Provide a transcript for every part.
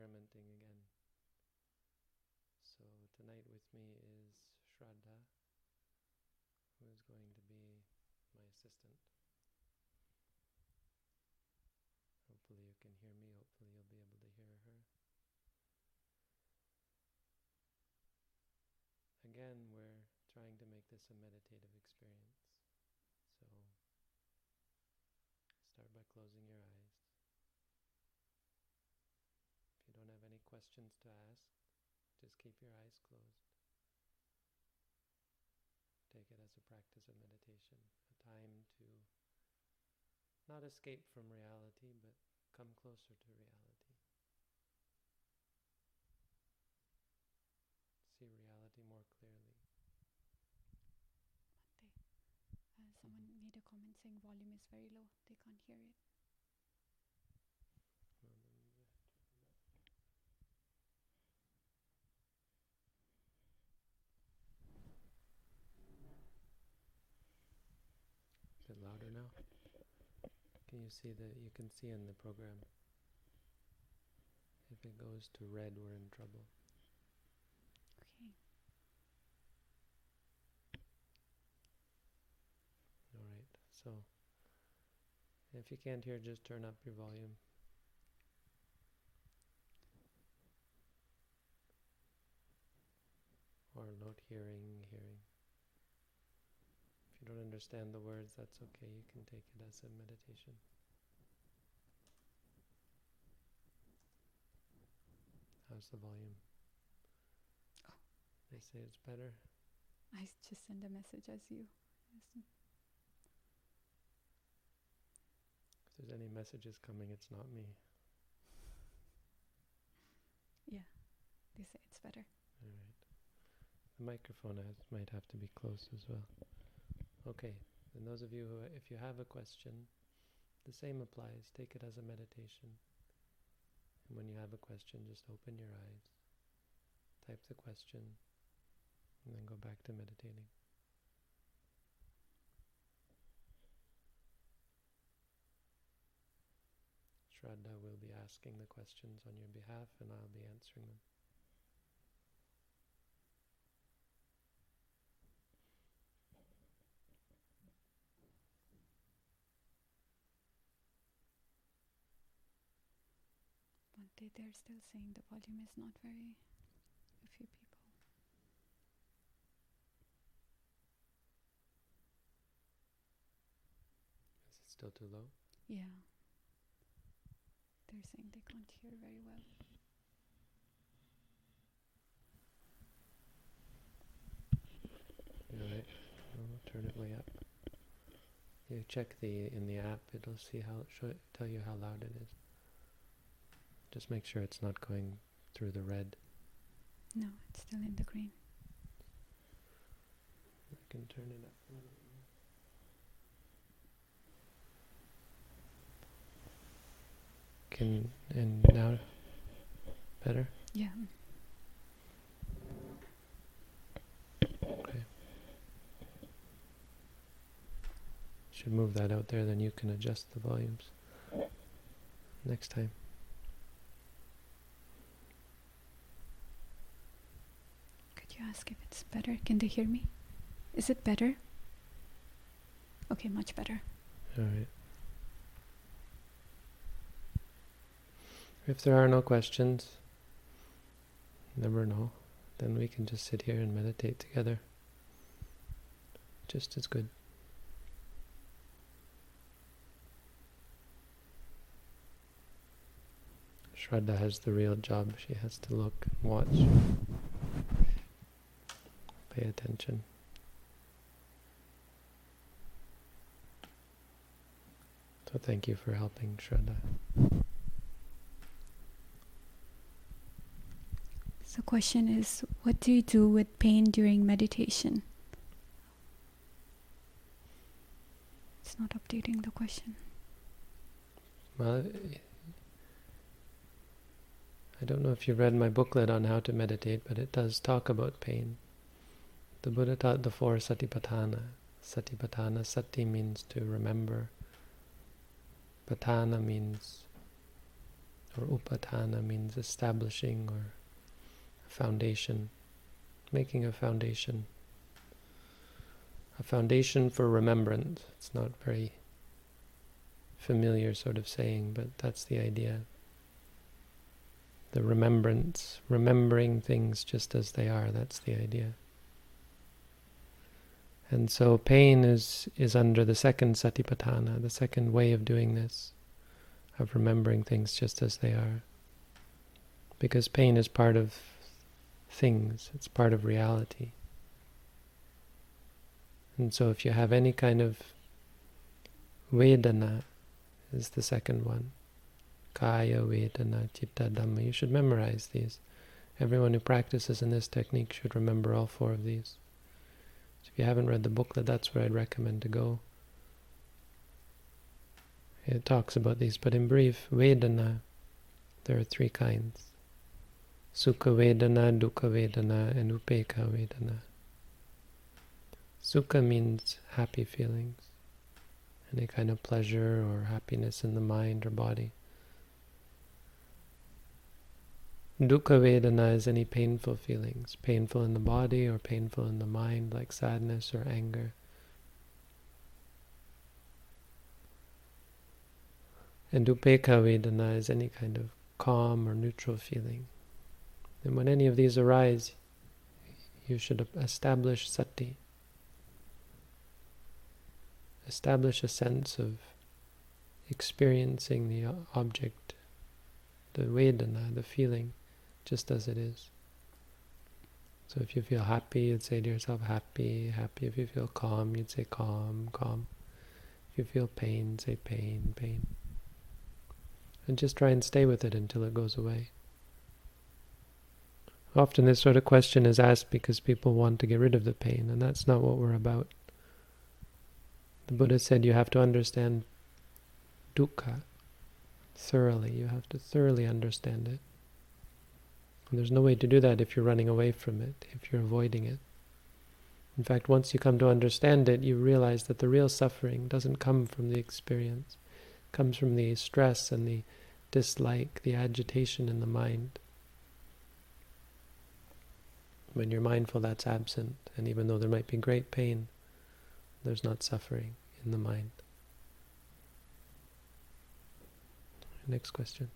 experimenting again. So tonight with me is Shraddha, who is going to be my assistant. Hopefully you can hear me, hopefully you'll be able to hear her. Again, we're trying to make this a meditative experience. So start by closing your eyes. If you don't have any questions to ask, just keep your eyes closed. Take it as a practice of meditation, a time to not escape from reality, but come closer to reality. See reality more clearly. Uh, someone made a comment saying volume is very low. They can't hear it. Well, then you have to turn it up. Is it louder now? Can you see that you can see in the program. If it goes to red, we're in trouble. Okay. Alright, so if you can't hear, just turn up your volume. Or note hearing, hearing. If you don't understand the words, that's okay. You can take it as a meditation. How's the volume? Oh. They say it's better. I just send a message as you. If there's any messages coming, it's not me. Yeah. They say it's better. All right. The microphone has, might have to be close as well. Okay. And those of you who, if you have a question, the same applies. Take it as a meditation. And when you have a question, just open your eyes, type the question, and then go back to meditating. Shraddha will be asking the questions on your behalf, and I'll be answering them. They're still saying the volume is not very. A few people. Is it still too low? Yeah. They're saying they can't hear very well. You all right? I'll turn it way up. You check the in the app; it'll see how show, tell you how loud it is. Just make sure it's not going through the red. No, it's still in the green. I can turn it up a little bit. Can and now better? Yeah. Okay. Should move that out there, then you can adjust the volumes next time. Ask if it's better? Can they hear me? Is it better? Okay, much better. All right. If there are no questions, never know, then we can just sit here and meditate together. Just as good. Shraddha has the real job. She has to look watch. Pay attention. So thank you for helping Shraddha. So, question is, what do you do with pain during meditation? It's not updating the question. Well, I don't know if you read my booklet on how to meditate, but it does talk about pain. The Buddha taught the four satipatthana. Satipatthana, sati means to remember. Patthana means or upatthana means establishing or foundation, making a foundation. A foundation for remembrance. It's not very familiar sort of saying, but that's the idea. The remembrance, remembering things just as they are, that's the idea. And so pain is, is under the second satipatthana, the second way of doing this, of remembering things just as they are. Because pain is part of things, it's part of reality. And so if you have any kind of Vedana is the second one. Kaya, Vedana, Chitta, Dhamma. You should memorize these. Everyone who practices in this technique should remember all four of these. So if you haven't read the booklet, that's where I'd recommend to go. It talks about these, but in brief, Vedana, there are three kinds. Sukha Vedana, Dukkha Vedana, and Upekha Vedana. Sukha means happy feelings, any kind of pleasure or happiness in the mind or body. Dukkha Vedana is any painful feelings, painful in the body or painful in the mind, like sadness or anger. And Upekha Vedana is any kind of calm or neutral feeling. And when any of these arise, you should establish sati. Establish a sense of experiencing the object, the Vedana, the feeling just as it is. So if you feel happy, you'd say to yourself, happy, happy. If you feel calm, you'd say calm, calm. If you feel pain, say pain, pain. And just try and stay with it until it goes away. Often this sort of question is asked because people want to get rid of the pain, and that's not what we're about. The Buddha said you have to understand dukkha thoroughly. You have to thoroughly understand it. And there's no way to do that if you're running away from it, if you're avoiding it. In fact, once you come to understand it, you realize that the real suffering doesn't come from the experience. It comes from the stress and the dislike, the agitation in the mind. When you're mindful, that's absent. And even though there might be great pain, there's not suffering in the mind. Next question.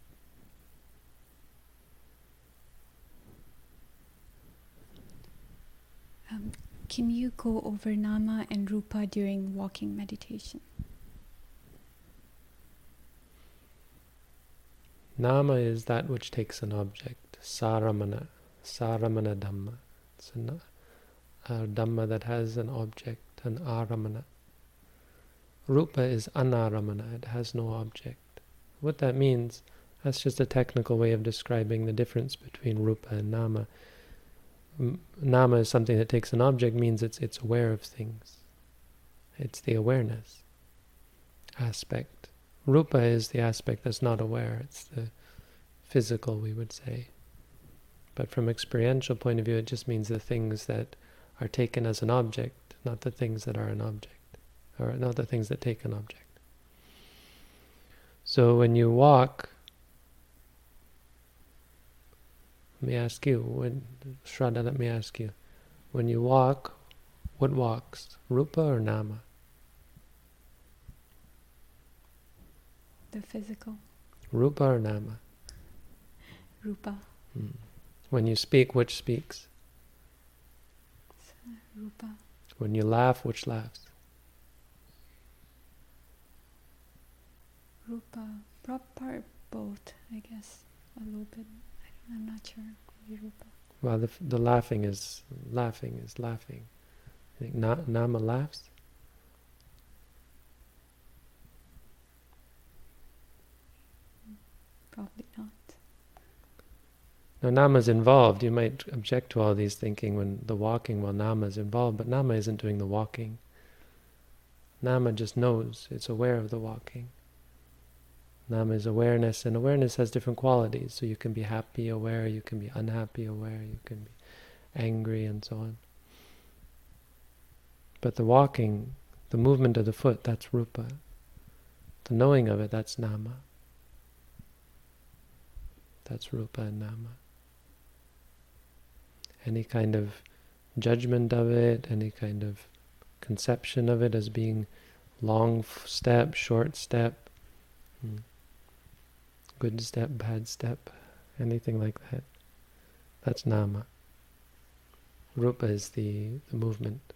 Um, can you go over nama and rupa during walking meditation? Nama is that which takes an object, saramana, saramana dhamma. It's an, a dhamma that has an object, an aramana. Rupa is anaramana, it has no object. What that means, that's just a technical way of describing the difference between rupa and nama nama is something that takes an object means it's it's aware of things. It's the awareness aspect. Rupa is the aspect that's not aware. It's the physical, we would say. But from experiential point of view, it just means the things that are taken as an object, not the things that are an object, or not the things that take an object. So when you walk, Let me ask you, when Shraddha, let me ask you, when you walk, what walks, Rupa or Nama? The physical. Rupa or Nama? Rupa. Hmm. When you speak, which speaks? Rupa. When you laugh, which laughs? Rupa. Proper both, I guess, a little bit. I'm not sure. Well, the, the laughing is laughing is laughing. I think na, Nama laughs. Probably not. Now, Nama's involved. You might object to all these thinking when the walking, well, Nama's involved, but Nama isn't doing the walking. Nama just knows, it's aware of the walking. Nama is awareness, and awareness has different qualities. So you can be happy aware, you can be unhappy aware, you can be angry, and so on. But the walking, the movement of the foot, that's rupa. The knowing of it, that's nama. That's rupa and nama. Any kind of judgment of it, any kind of conception of it as being long step, short step, hmm, good step, bad step, anything like that. That's nama. Rupa is the, the movement.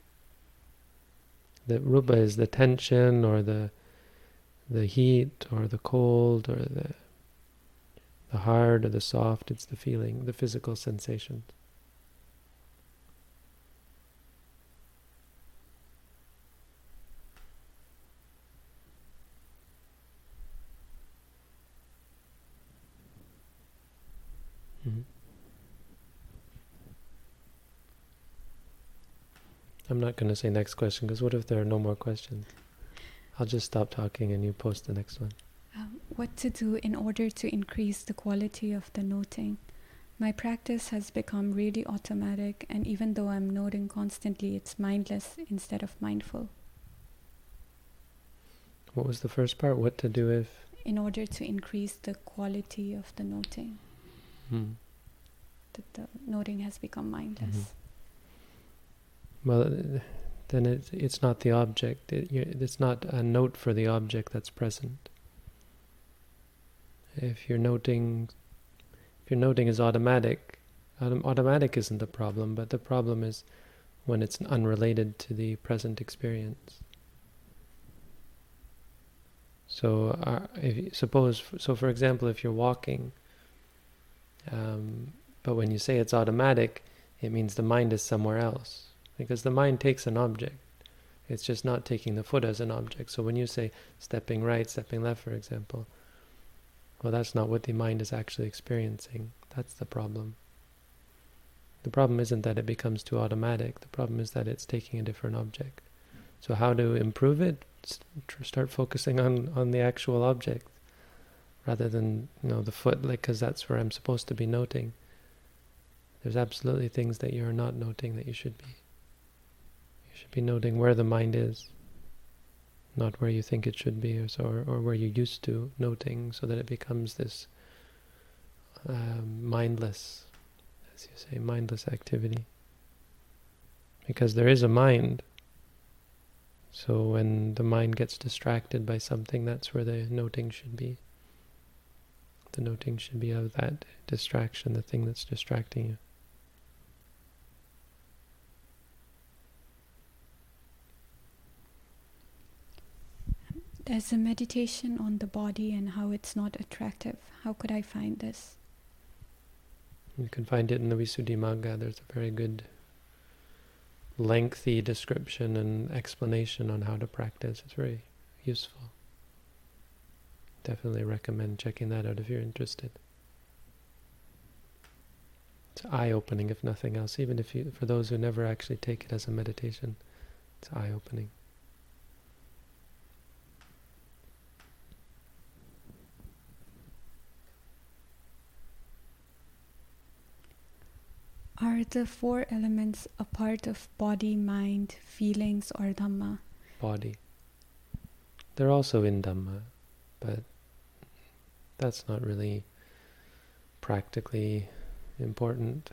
The rupa is the tension or the the heat or the cold or the the hard or the soft. It's the feeling, the physical sensations. Mm-hmm. I'm not going to say next question because what if there are no more questions? I'll just stop talking and you post the next one. Um, what to do in order to increase the quality of the noting? My practice has become really automatic, and even though I'm noting constantly, it's mindless instead of mindful. What was the first part? What to do if? In order to increase the quality of the noting. Hmm. That the noting has become mindless. Mm-hmm. Well, then it's it's not the object. It, it's not a note for the object that's present. If you're noting, if your noting is automatic, automatic isn't the problem, but the problem is when it's unrelated to the present experience. So, uh, if suppose, so for example, if you're walking, um, but when you say it's automatic, it means the mind is somewhere else because the mind takes an object. It's just not taking the foot as an object. So when you say stepping right, stepping left, for example, well, that's not what the mind is actually experiencing. That's the problem. The problem isn't that it becomes too automatic. The problem is that it's taking a different object. So how to improve it? Start focusing on, on the actual object rather than you know the foot, like because that's where I'm supposed to be noting. There's absolutely things that you're not noting that you should be. You should be noting where the mind is not where you think it should be or, so, or, or where you're used to noting so that it becomes this um, mindless, as you say, mindless activity. Because there is a mind. So when the mind gets distracted by something, that's where the noting should be. The noting should be of that distraction, the thing that's distracting you. There's a meditation on the body and how it's not attractive. How could I find this? You can find it in the Visuddhimagga. There's a very good, lengthy description and explanation on how to practice. It's very useful. Definitely recommend checking that out if you're interested. It's eye-opening, if nothing else. Even if you, for those who never actually take it as a meditation, it's eye-opening. Are the four elements a part of body, mind, feelings, or Dhamma? Body. They're also in Dhamma, but that's not really practically important.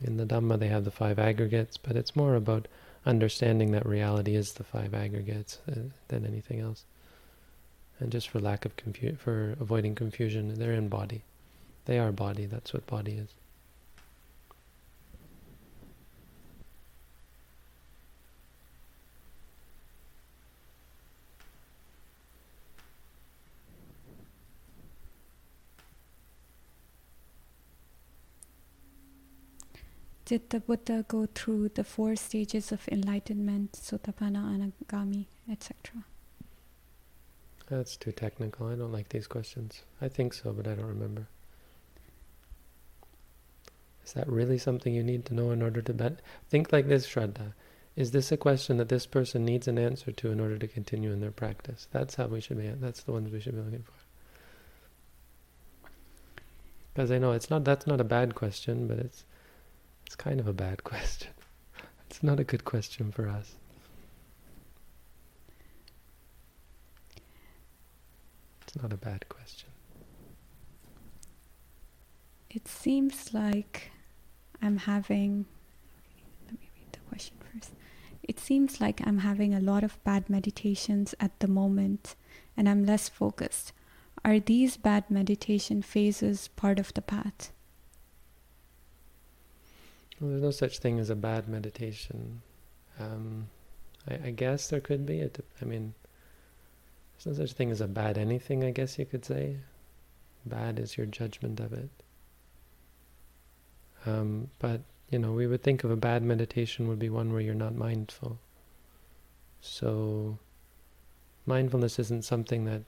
In the Dhamma, they have the five aggregates, but it's more about understanding that reality is the five aggregates uh, than anything else. And just for lack of confu- for avoiding confusion, they're in body. They are body, that's what body is. Did the Buddha go through the four stages of enlightenment, Sotapanna, Anagami, etc.? That's too technical. I don't like these questions. I think so, but I don't remember. Is that really something you need to know in order to bet? Think like this, Shraddha. Is this a question that this person needs an answer to in order to continue in their practice? That's how we should be. That's the ones we should be looking for. Because I know it's not. That's not a bad question, but it's it's kind of a bad question. It's not a good question for us. It's not a bad question. It seems like I'm having. Let me read the question first. It seems like I'm having a lot of bad meditations at the moment and I'm less focused. Are these bad meditation phases part of the path? Well, there's no such thing as a bad meditation. Um, I, I, guess there could be. It, I mean, there's no such thing as a bad anything, I guess you could say. Bad is your judgment of it. Um, but, you know, we would think of a bad meditation would be one where you're not mindful. So, mindfulness isn't something that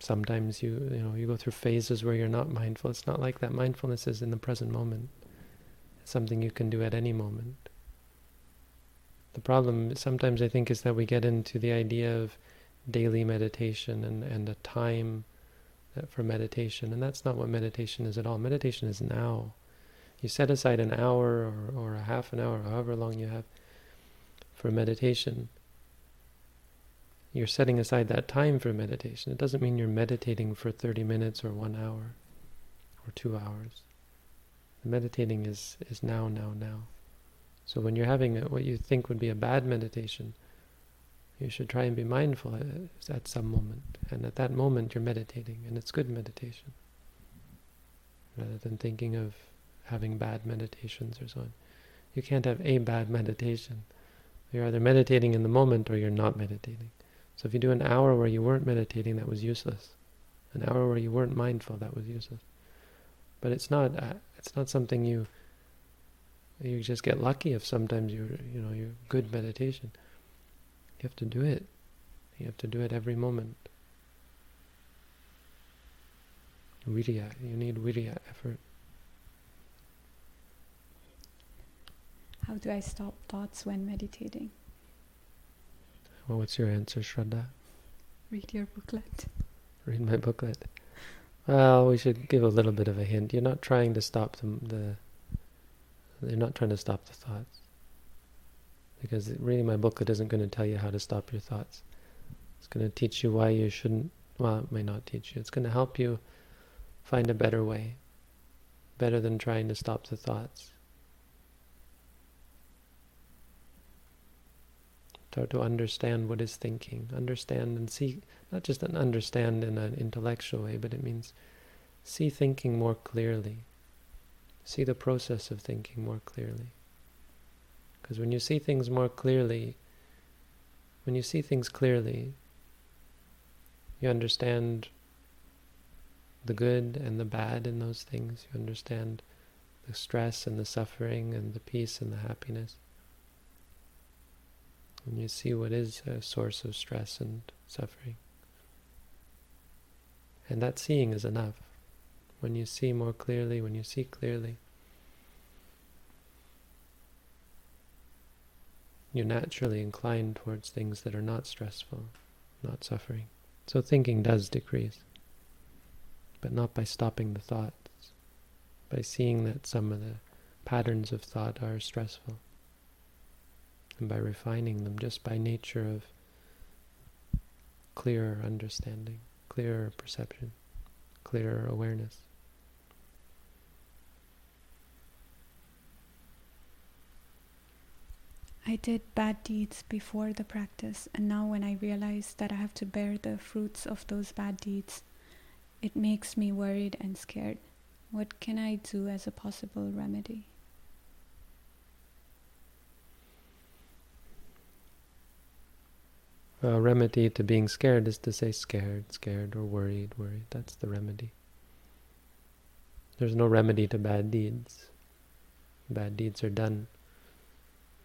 sometimes you, you know, you go through phases where you're not mindful. It's not like that. Mindfulness is in the present moment. It's something you can do at any moment. The problem sometimes I think is that we get into the idea of daily meditation and, and a time for meditation, and that's not what meditation is at all. Meditation is now. You set aside an hour or, or a half an hour, however long you have, for meditation. You're setting aside that time for meditation. It doesn't mean you're meditating for 30 minutes or one hour or two hours. The meditating is, is now, now, now. So when you're having a, what you think would be a bad meditation, you should try and be mindful at, at some moment. And at that moment, you're meditating, and it's good meditation. Rather than thinking of having bad meditations or so on. You can't have a bad meditation. You're either meditating in the moment or you're not meditating. So if you do an hour where you weren't meditating, that was useless. An hour where you weren't mindful, that was useless. But it's not. Uh, it's not something you. You just get lucky if sometimes you you know you're good meditation. You have to do it. You have to do it every moment. Virya. You need virya effort. How do I stop thoughts when meditating? Well, what's your answer, Shraddha? Read your booklet. Read my booklet. Well, we should give a little bit of a hint. You're not trying to stop the, the you're not trying to stop the thoughts. Because reading my booklet isn't going to tell you how to stop your thoughts. It's going to teach you why you shouldn't, well, it may not teach you. It's going to help you find a better way, better than trying to stop the thoughts. Start to understand what is thinking, understand and see, not just an understand in an intellectual way, but it means see thinking more clearly, see the process of thinking more clearly. Because when you see things more clearly, when you see things clearly, you understand the good and the bad in those things. You understand the stress and the suffering and the peace and the happiness. And you see what is a source of stress and suffering. And that seeing is enough. When you see more clearly, when you see clearly, you're naturally inclined towards things that are not stressful, not suffering. So thinking does decrease, but not by stopping the thoughts, by seeing that some of the patterns of thought are stressful and by refining them just by nature of clearer understanding, clearer perception, clearer awareness. I did bad deeds before the practice, and now when I realize that I have to bear the fruits of those bad deeds, it makes me worried and scared. What can I do as a possible remedy? A remedy to being scared is to say scared, scared, or worried, worried. That's the remedy. There's no remedy to bad deeds. Bad deeds are done.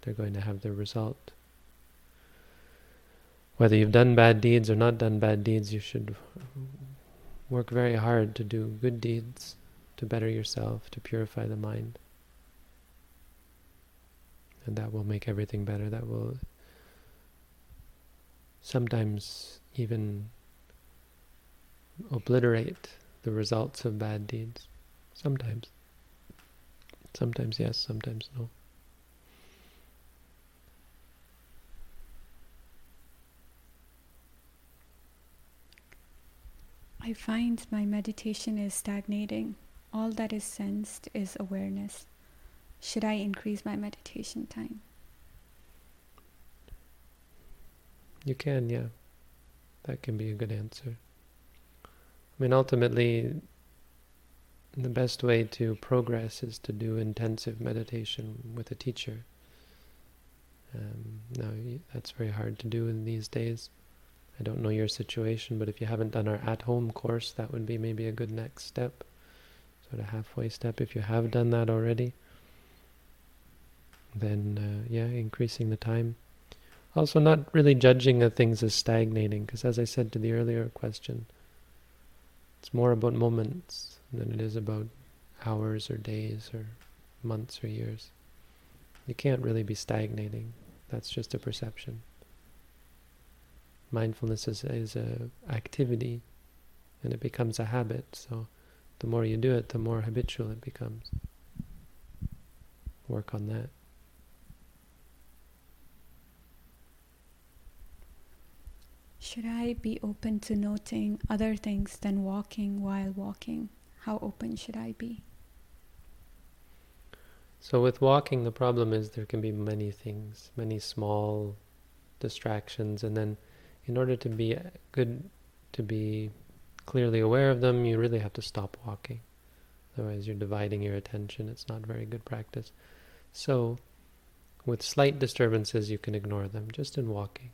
They're going to have their result. Whether you've done bad deeds or not done bad deeds, you should work very hard to do good deeds, to better yourself, to purify the mind. And that will make everything better. That will sometimes even obliterate the results of bad deeds. Sometimes. Sometimes yes, sometimes no. I find my meditation is stagnating. all that is sensed is awareness. Should I increase my meditation time? You can, yeah. That can be a good answer. I mean, ultimately, the best way to progress is to do intensive meditation with a teacher. Um, now, that's very hard to do in these days. I don't know your situation, but if you haven't done our at-home course, that would be maybe a good next step, sort of halfway step. If you have done that already, then uh, yeah, increasing the time. Also, not really judging the things as stagnating, because as I said to the earlier question, it's more about moments than it is about hours or days or months or years. You can't really be stagnating. That's just a perception. Mindfulness is, is a activity and it becomes a habit. So the more you do it, the more habitual it becomes. Work on that. Should I be open to noting other things than walking while walking? How open should I be? So with walking, the problem is there can be many things, many small distractions, and then in order to be good, to be clearly aware of them, you really have to stop walking. Otherwise, you're dividing your attention. It's not very good practice. So, with slight disturbances, you can ignore them, just in walking.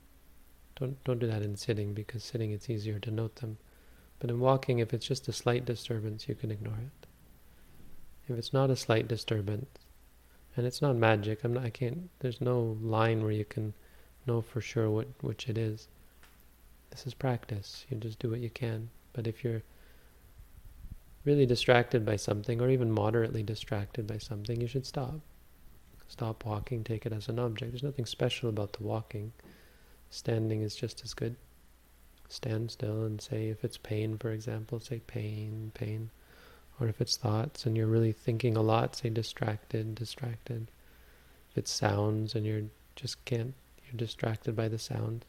Don't don't do that in sitting because sitting it's easier to note them. But in walking, if it's just a slight disturbance, you can ignore it. If it's not a slight disturbance, and it's not magic, I'm not. I can't. There's no line where you can know for sure what which it is. This is practice. You just do what you can. But if you're really distracted by something, or even moderately distracted by something, you should stop. Stop walking. Take it as an object. There's nothing special about the walking. Standing is just as good. Stand still and say, if it's pain, for example, say pain, pain. Or if it's thoughts and you're really thinking a lot, say distracted, distracted. If it's sounds and you're just can't, you're distracted by the sound,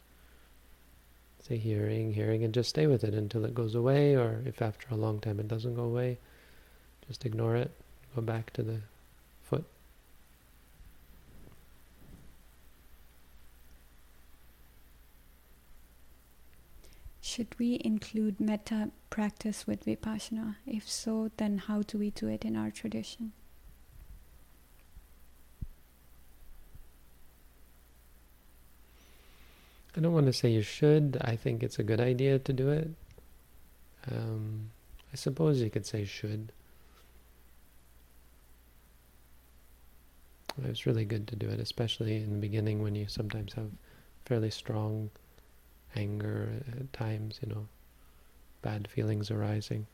say hearing, hearing, and just stay with it until it goes away. Or if after a long time it doesn't go away, just ignore it, go back to the foot. Should we include metta practice with vipassana? If so, then how do we do it in our tradition? I don't want to say you should. I think it's a good idea to do it. Um, I suppose you could say should. It's really good to do it, especially in the beginning when you sometimes have fairly strong anger at times, you know, bad feelings arising.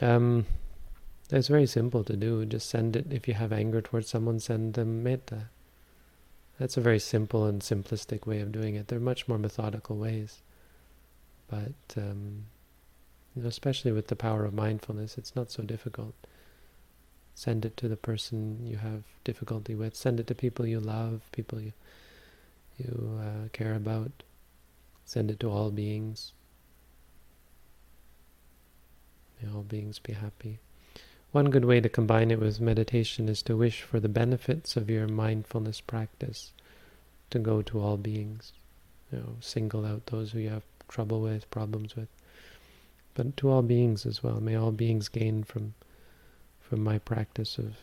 Um, it's very simple to do. Just send it, if you have anger towards someone, send them metta. That's a very simple and simplistic way of doing it. There are much more methodical ways. But, um, you know, especially with the power of mindfulness, it's not so difficult. Send it to the person you have difficulty with. Send it to people you love, people you you uh, care about. Send it to all beings. May all beings be happy. One good way to combine it with meditation is to wish for the benefits of your mindfulness practice to go to all beings. You know, single out those who you have trouble with, problems with, but to all beings as well. May all beings gain from from my practice of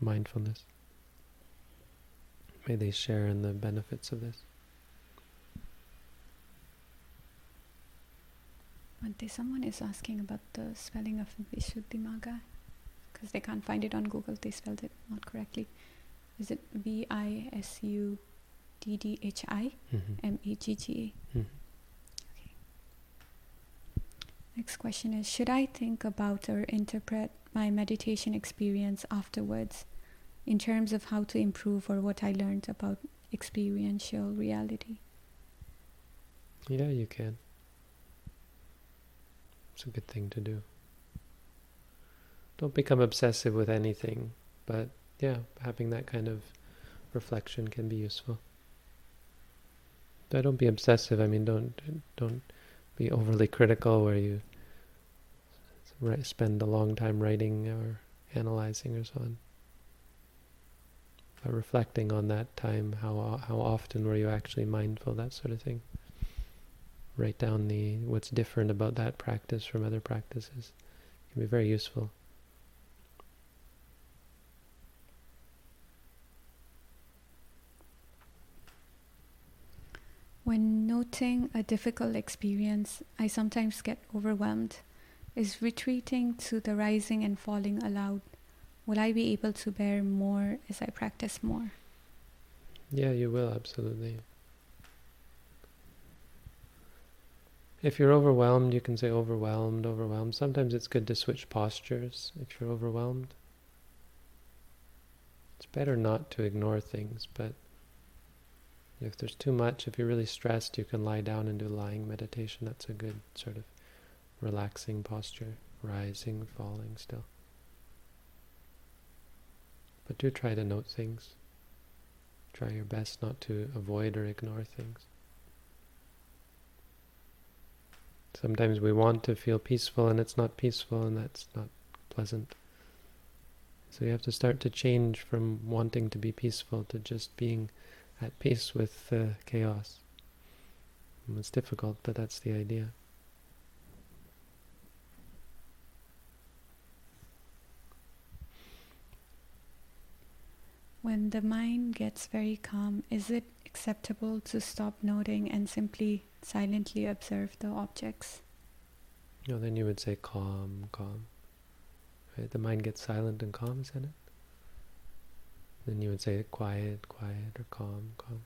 mindfulness. May they share in the benefits of this. Bhante, someone is asking about the spelling of Visuddhimagga because they can't find it on Google. They spelled it not correctly. Is it V I S U D D H I M A G G A? Mhm. Okay. Next question is Should I think about or interpret my meditation experience afterwards in terms of how to improve or what I learned about experiential reality? Yeah, you can. It's a good thing to do. Don't become obsessive with anything, but yeah, having that kind of reflection can be useful. But don't be obsessive. I mean, don't don't be overly critical where you spend a long time writing or analyzing or so on. But reflecting on that time, how uh, how often were you actually mindful, that sort of thing. Write down the what's different about that practice from other practices. It can be very useful. When noting a difficult experience, I sometimes get overwhelmed. Is retreating to the rising and falling allowed? Will I be able to bear more as I practice more? Yeah, you will, absolutely. If you're overwhelmed, you can say overwhelmed, overwhelmed. Sometimes it's good to switch postures if you're overwhelmed. It's better not to ignore things, but if there's too much, if you're really stressed, you can lie down and do lying meditation. That's a good sort of relaxing posture, rising, falling still. But do try to note things. Try your best not to avoid or ignore things. Sometimes we want to feel peaceful and it's not peaceful and that's not pleasant. So you have to start to change from wanting to be peaceful to just being at peace with uh, chaos. And it's difficult, but that's the idea. When the mind gets very calm, is it acceptable to stop noting and simply silently observe the objects? No, then you would say calm, calm. Right? The mind gets silent and calm, isn't it? Then you would say quiet, quiet, or calm, calm.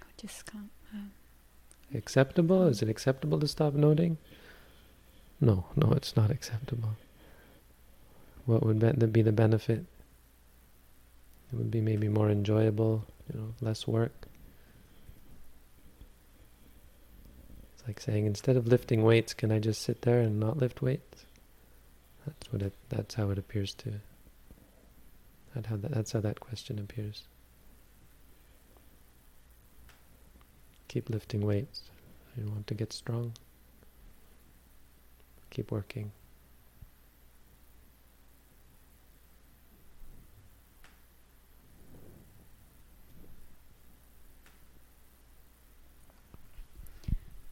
Or just calm. Um, acceptable? Is it acceptable to stop noting? No, no, it's not acceptable. What would be the benefit? It would be maybe more enjoyable, you know, less work. It's like saying, instead of lifting weights, can I just sit there and not lift weights? That's what it. That's how it appears to that how that, that's how that question appears. Keep lifting weights. You want to get strong. Keep working.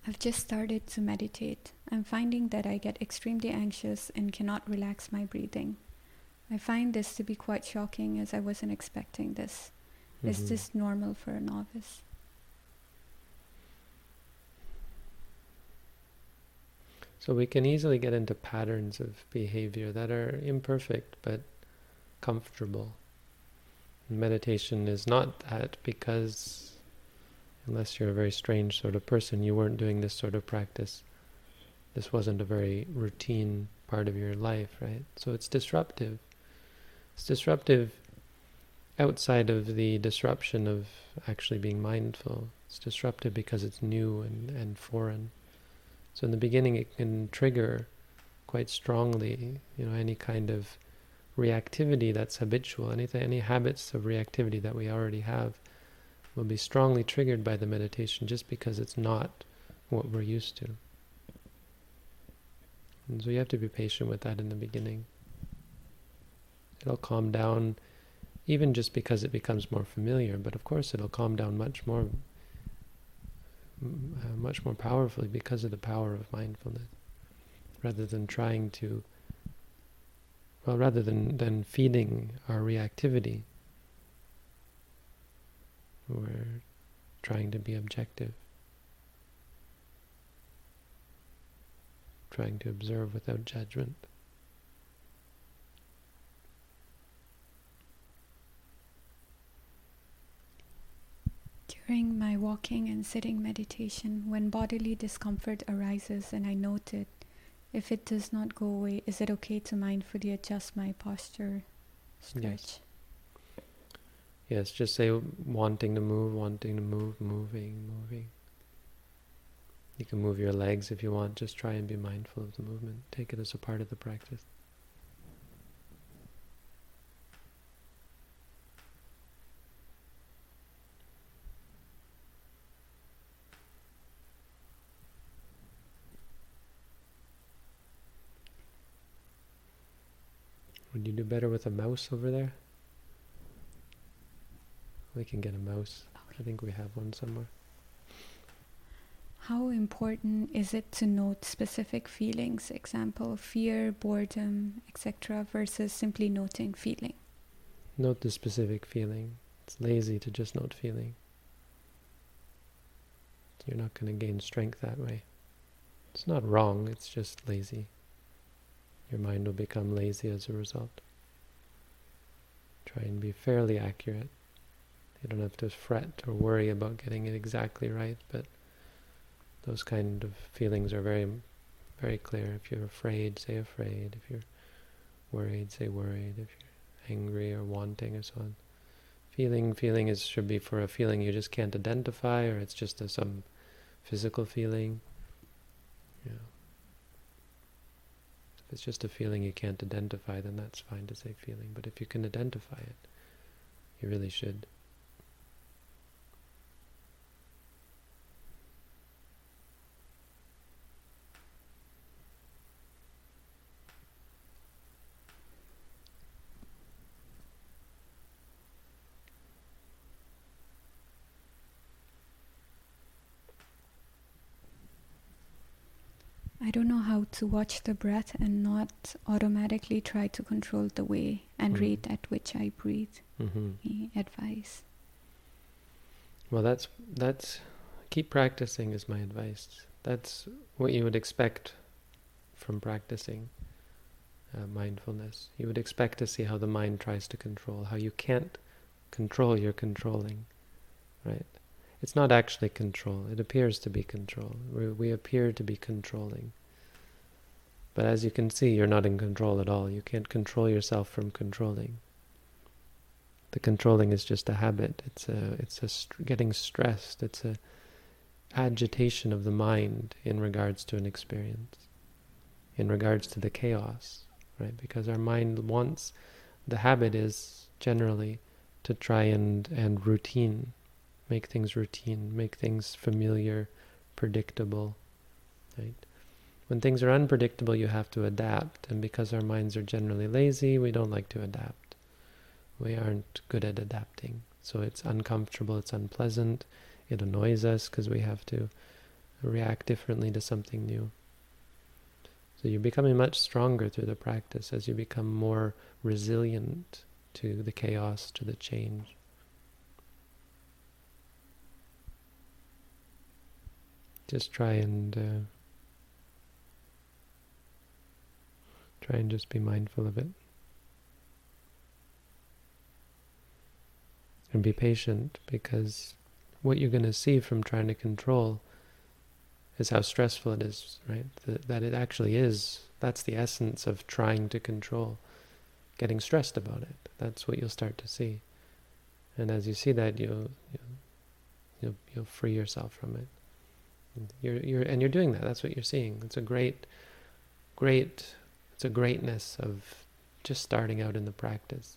I've just started to meditate. I'm finding that I get extremely anxious and cannot relax my breathing. I find this to be quite shocking as I wasn't expecting this. Mm-hmm. Is this normal for a novice? So we can easily get into patterns of behavior that are imperfect but comfortable. Meditation is not that because, unless you're a very strange sort of person, you weren't doing this sort of practice. This wasn't a very routine part of your life, right? So it's disruptive. It's disruptive outside of the disruption of actually being mindful. It's disruptive because it's new and, and foreign. So in the beginning it can trigger quite strongly, you know, any kind of reactivity that's habitual, anything, any habits of reactivity that we already have will be strongly triggered by the meditation just because it's not what we're used to. And so you have to be patient with that in the beginning. It'll calm down even just because it becomes more familiar, but of course it'll calm down much more uh, much more powerfully because of the power of mindfulness rather than trying to well rather than than feeding our reactivity we're trying to be objective trying to observe without judgment During my walking and sitting meditation, when bodily discomfort arises and I note it, if it does not go away, is it okay to mindfully adjust my posture, stretch? Yes. Yes, just say wanting to move, wanting to move, moving, moving. You can move your legs if you want, just try and be mindful of the movement. Take it as a part of the practice. Would you do better with a mouse over there? We can get a mouse. Okay. I think we have one somewhere. How important is it to note specific feelings, example, fear, boredom, etc., versus simply noting feeling? Note the specific feeling. It's lazy to just note feeling. You're not going to gain strength that way. It's not wrong, it's just lazy. Your mind will become lazy as a result. Try and be fairly accurate. You don't have to fret or worry about getting it exactly right, but those kind of feelings are very, very clear. If you're afraid, say afraid. If you're worried, say worried. If you're angry or wanting or so on. Feeling, feeling is should be for a feeling you just can't identify, or it's just a, some physical feeling. Yeah. If it's just a feeling you can't identify, then that's fine to say feeling. But if you can identify it, you really should. Don't know how to watch the breath and not automatically try to control the way and mm. rate at which I breathe. Mm-hmm. Advice. Well, that's that's keep practicing is my advice. That's what you would expect from practicing uh, mindfulness. You would expect to see how the mind tries to control, how you can't control your controlling, right? It's not actually control. It appears to be control. We, we appear to be controlling. But as you can see, you're not in control at all. You can't control yourself from controlling. The controlling is just a habit. It's a, it's a st getting stressed. It's a agitation of the mind in regards to an experience, in regards to the chaos, right? Because our mind wants, the habit is generally to try and, and routine make things routine, make things familiar, predictable, right? When things are unpredictable, you have to adapt, and because our minds are generally lazy, we don't like to adapt. We aren't good at adapting, so it's uncomfortable, it's unpleasant, it annoys us because we have to react differently to something new. So you're becoming much stronger through the practice as you become more resilient to the chaos, to the change. just try and uh, try and just be mindful of it. And be patient because what you're going to see from trying to control is how stressful it is right? That, that it actually is that's the essence of trying to control getting stressed about it. That's what you'll start to see. And as you see that you'll you'll you'll, you'll free yourself from it. You're, you're, and you're doing that. That's what you're seeing. It's a great, great, it's a greatness of just starting out in the practice.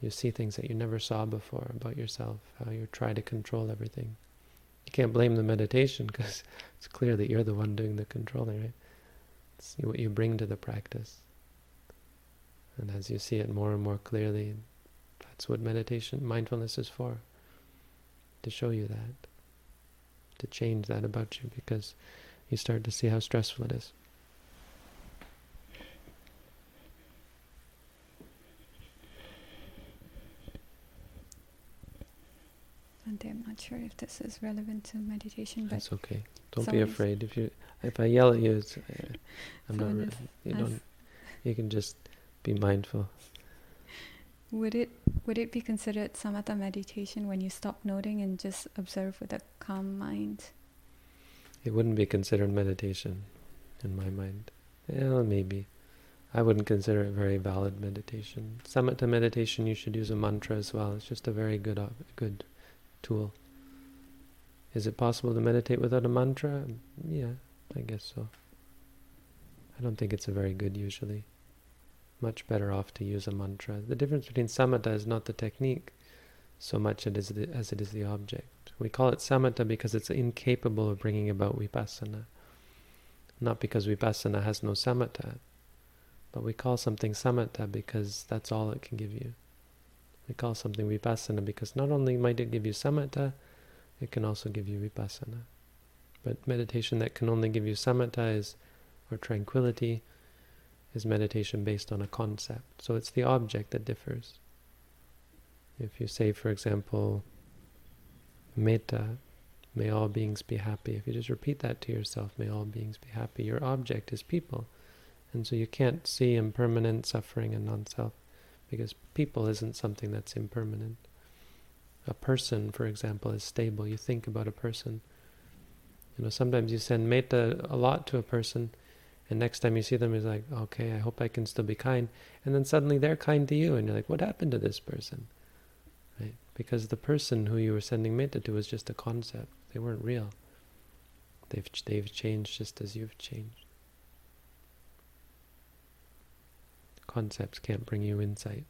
You see things that you never saw before about yourself, how you try to control everything. You can't blame the meditation because it's clear that you're the one doing the controlling, right? It's what you bring to the practice. And as you see it more and more clearly, that's what meditation, mindfulness is for, to show you that to change that about you because you start to see how stressful it is. I'm not sure if this is relevant to meditation, but that's okay. Don't be afraid. If you, if I yell at you, it's, uh, I'm not. You don't. You can just be mindful. Would it would it be considered samatha meditation when you stop noting and just observe with a calm mind? It wouldn't be considered meditation in my mind. Yeah, maybe. I wouldn't consider it very valid meditation. Samatha meditation, you should use a mantra as well. It's just a very good good tool. Is it possible to meditate without a mantra? Yeah, I guess so. I don't think it's a very good usually much better off to use a mantra. The difference between samatha is not the technique so much it is the, as it is the object. We call it samatha because it's incapable of bringing about vipassana, not because vipassana has no samatha. But we call something samatha because that's all it can give you. We call something vipassana because not only might it give you samatha, it can also give you vipassana. But meditation that can only give you samatha is, or tranquility, is meditation based on a concept. So it's the object that differs. If you say, for example, metta, may all beings be happy. If you just repeat that to yourself, may all beings be happy, your object is people. And so you can't see impermanent suffering and non-self because people isn't something that's impermanent. A person, for example, is stable. You think about a person. You know, sometimes you send metta a lot to a person, and next time you see them, you're like, okay, I hope I can still be kind. And then suddenly they're kind to you, and you're like, what happened to this person? Right? Because the person who you were sending metta to was just a concept. They weren't real. They've they've changed just as you've changed. Concepts can't bring you insight.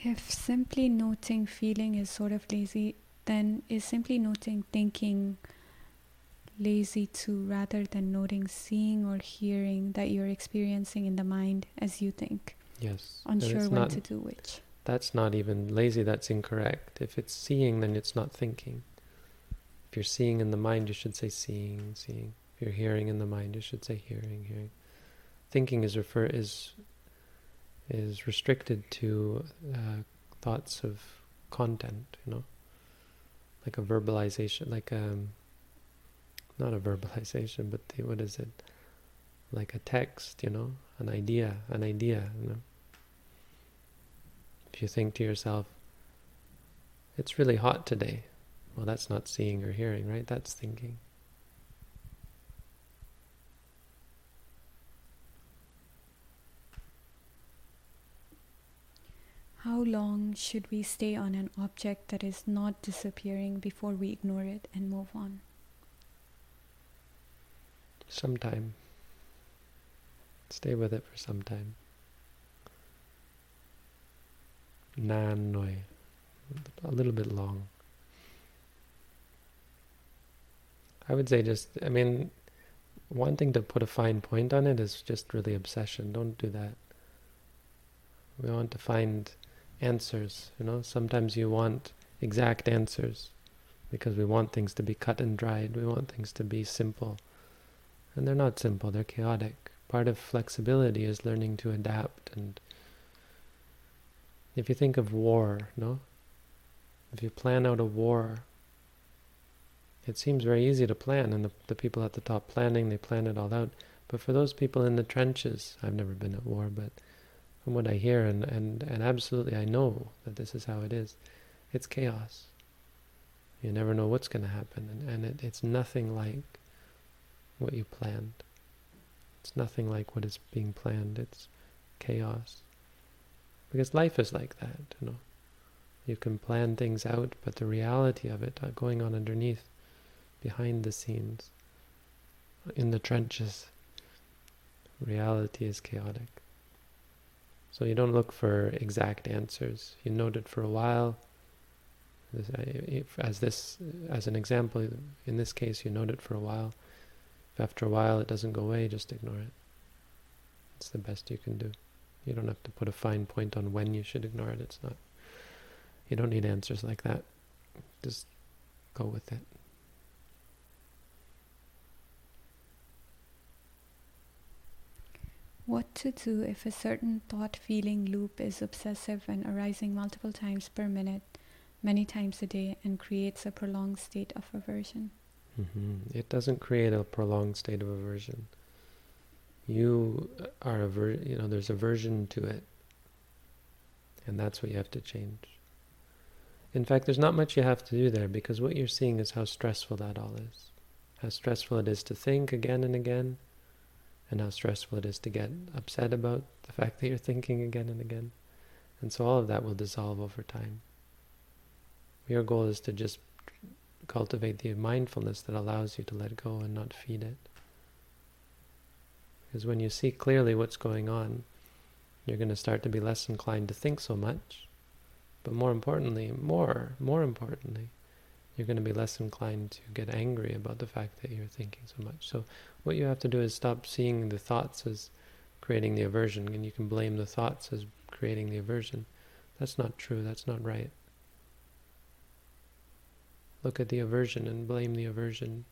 If simply noting feeling is sort of lazy, then is simply noting thinking lazy too, rather than noting seeing or hearing that you're experiencing in the mind as you think? Yes. Unsure when to do which. That's not even lazy, that's incorrect. If it's seeing, then it's not thinking. If you're seeing in the mind, you should say seeing, seeing. If you're hearing in the mind, you should say hearing, hearing. Thinking is refer is is restricted to uh, thoughts of content, you know, like a verbalization, like a, um, not a verbalization, but the, what is it? Like a text, you know, an idea, an idea, you know. If you think to yourself, it's really hot today, well, that's not seeing or hearing, right? That's thinking. How long should we stay on an object that is not disappearing before we ignore it and move on? Some time. Stay with it for some time. Nan noi. A little bit long. I would say just, I mean, one thing to put a fine point on it is just really obsession. Don't do that. We want to find answers. You know, sometimes you want exact answers because we want things to be cut and dried. We want things to be simple. And they're not simple, they're chaotic. Part of flexibility is learning to adapt. And if you think of war, no? If you plan out a war, it seems very easy to plan, and the, the people at the top planning, they plan it all out. But for those people in the trenches, I've never been at war, but from what I hear, and, and, and absolutely I know that this is how it is, it's chaos. You never know what's going to happen, and, and it, it's nothing like what you planned. It's nothing like what is being planned. It's chaos. Because life is like that, you know. You can plan things out, but the reality of it uh, going on underneath, behind the scenes, in the trenches, reality is chaotic. So you don't look for exact answers. You note it for a while. As this, as an example, in this case, you note it for a while. If after a while it doesn't go away, just ignore it. It's the best you can do. You don't have to put a fine point on when you should ignore it. It's not. You don't need answers like that. Just go with it. What to do if a certain thought feeling loop is obsessive and arising multiple times per minute, many times a day, and creates a prolonged state of aversion? Mm-hmm. It doesn't create a prolonged state of aversion. You are aver- you know, there's aversion to it. And that's what you have to change. In fact, there's not much you have to do there because what you're seeing is how stressful that all is. How stressful it is to think again and again and how stressful it is to get upset about the fact that you're thinking again and again. And so all of that will dissolve over time. Your goal is to just cultivate the mindfulness that allows you to let go and not feed it. Because when you see clearly what's going on, you're going to start to be less inclined to think so much. But more importantly, more, more importantly, you're going to be less inclined to get angry about the fact that you're thinking so much. So what you have to do is stop seeing the thoughts as creating the aversion, and you can blame the thoughts as creating the aversion. That's not true. That's not right. Look at the aversion and blame the aversion.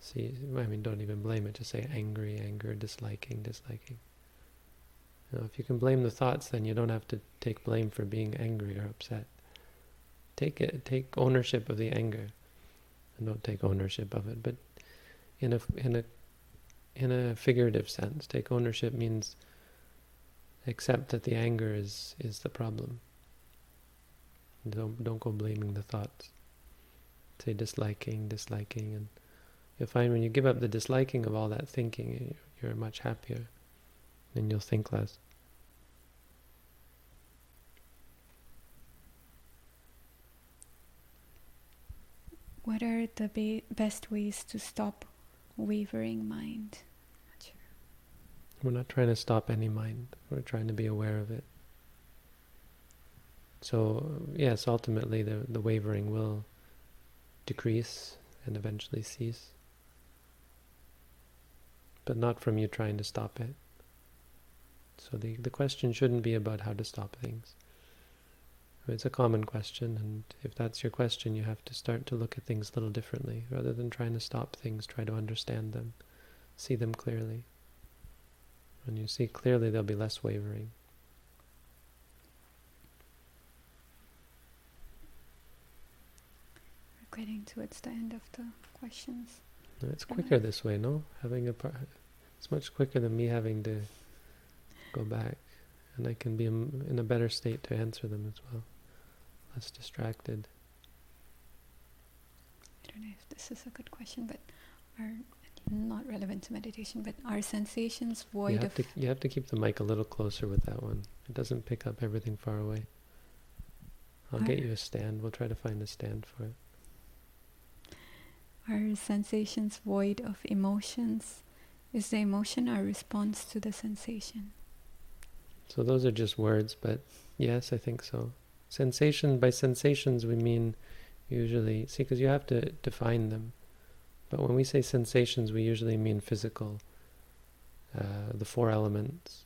See, I mean, don't even blame it. Just say angry, anger, disliking, disliking. You know, if you can blame the thoughts, then you don't have to take blame for being angry or upset. Take it, take ownership of the anger, and don't take ownership of it. But in a in a in a figurative sense, take ownership means accept that the anger is is the problem. Don't don't go blaming the thoughts. Say disliking, disliking, and you'll find when you give up the disliking of all that thinking, you're much happier, and you'll think less. What are the be- best ways to stop wavering mind? We're not trying to stop any mind. We're trying to be aware of it. So yes, ultimately the the wavering will decrease and eventually cease. But not from you trying to stop it. So the, the question shouldn't be about how to stop things. It's a common question, and if that's your question, you have to start to look at things a little differently. Rather than trying to stop things, try to understand them, see them clearly. When you see clearly, there'll be less wavering. We're getting towards the end of the questions. It's quicker this way, no? Having a part, it's much quicker than me having to go back, and I can be in a better state to answer them as well less distracted. I don't know if this is a good question, but are not relevant to meditation, but are sensations void you have of... To, you have to keep the mic a little closer with that one. It doesn't pick up everything far away. I'll are get you a stand. We'll try to find a stand for it. Are sensations void of emotions? Is the emotion our response to the sensation? So those are just words, but yes, I think so. Sensation, by sensations we mean usually, see, because you have to define them. But when we say sensations, we usually mean physical. Uh, the four elements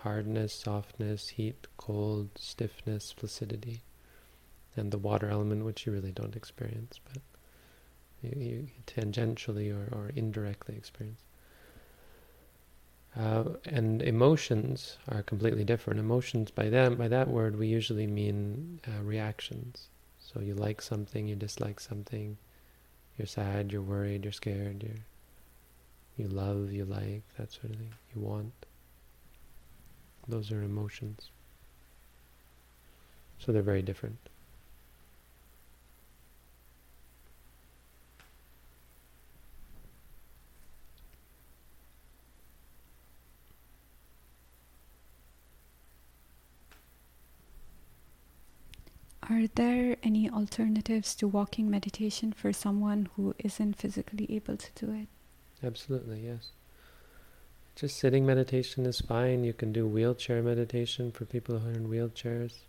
hardness, softness, heat, cold, stiffness, flaccidity. And the water element, which you really don't experience, but you, you tangentially or, or indirectly experience. Uh, and emotions are completely different. Emotions, by that by that word, we usually mean uh, reactions. So you like something, you dislike something, you're sad, you're worried, you're scared, you you love, you like, that sort of thing. You want. Those are emotions. So they're very different. Are there any alternatives to walking meditation for someone who isn't physically able to do it? Absolutely, yes. Just sitting meditation is fine. You can do wheelchair meditation for people who are in wheelchairs.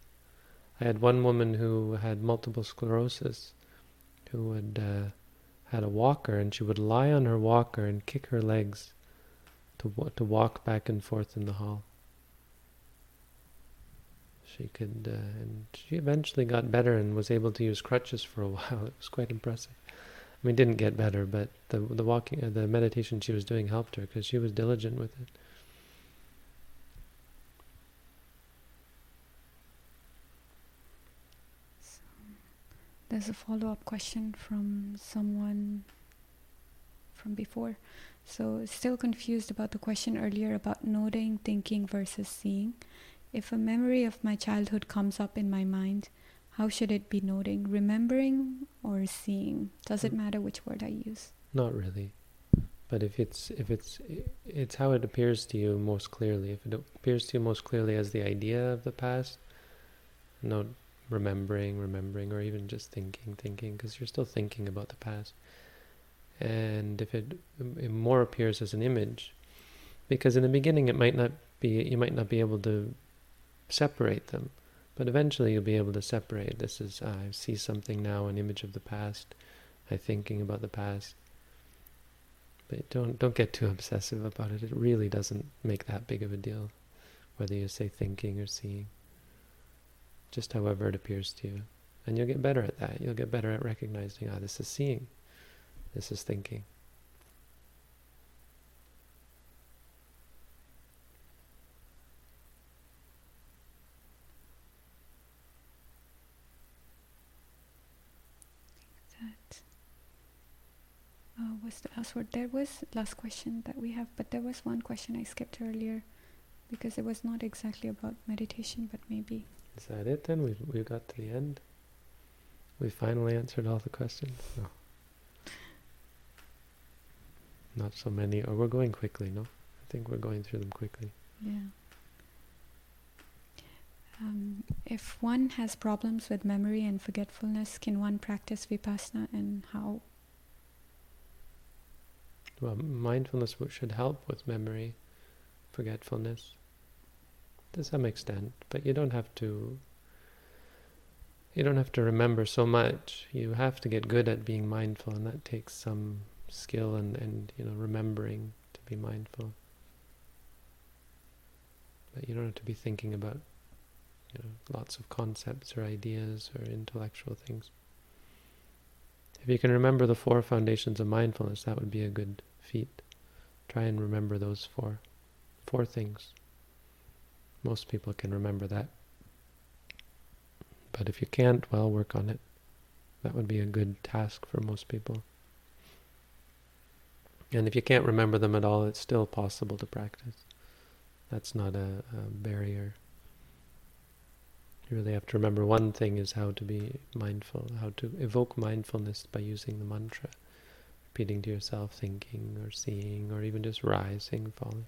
I had one woman who had multiple sclerosis who had uh, had a walker and she would lie on her walker and kick her legs to to walk back and forth in the hall she could, uh, and she eventually got better and was able to use crutches for a while. It was quite impressive. I mean, didn't get better, but the the walking, uh, the meditation she was doing helped her because she was diligent with it. There's a follow-up question from someone from before. So, still confused about the question earlier about noting, thinking versus seeing. If a memory of my childhood comes up in my mind, how should it be noting? Remembering or seeing? Does it matter which word I use? Not really. But if it's if it's it's how it appears to you most clearly. If it appears to you most clearly as the idea of the past, not remembering, remembering, or even just thinking, thinking, because you're still thinking about the past. And if it, it more appears as an image, because in the beginning it might not be, you might not be able to separate them. But eventually you'll be able to separate. This is, I see something now, an image of the past. I'm thinking about the past. But don't don't get too obsessive about it. It really doesn't make that big of a deal, whether you say thinking or seeing. Just however it appears to you. And you'll get better at that. You'll get better at recognizing, ah, this is seeing, this is thinking. Last word? There was last question that we have, but there was one question I skipped earlier because it was not exactly about meditation, but maybe. Is that it then? We've, we got to the end? We finally answered all the questions? No. Not so many, or we're going quickly, no? I think we're going through them quickly. Yeah. Um, if one has problems with memory and forgetfulness, can one practice vipassana and how well, mindfulness should help with memory, forgetfulness, to some extent, but you don't have to. You don't have to remember so much. You have to get good at being mindful, and that takes some skill and, and you know remembering to be mindful. But you don't have to be thinking about you know lots of concepts or ideas or intellectual things. If you can remember the four foundations of mindfulness, that would be a good feat. Try and remember those four. Four things. Most people can remember that. But if you can't, well, work on it. That would be a good task for most people. And if you can't remember them at all, it's still possible to practice. That's not a, a barrier. You really have to remember one thing is how to be mindful, how to evoke mindfulness by using the mantra, repeating to yourself, thinking or seeing, or even just rising, falling.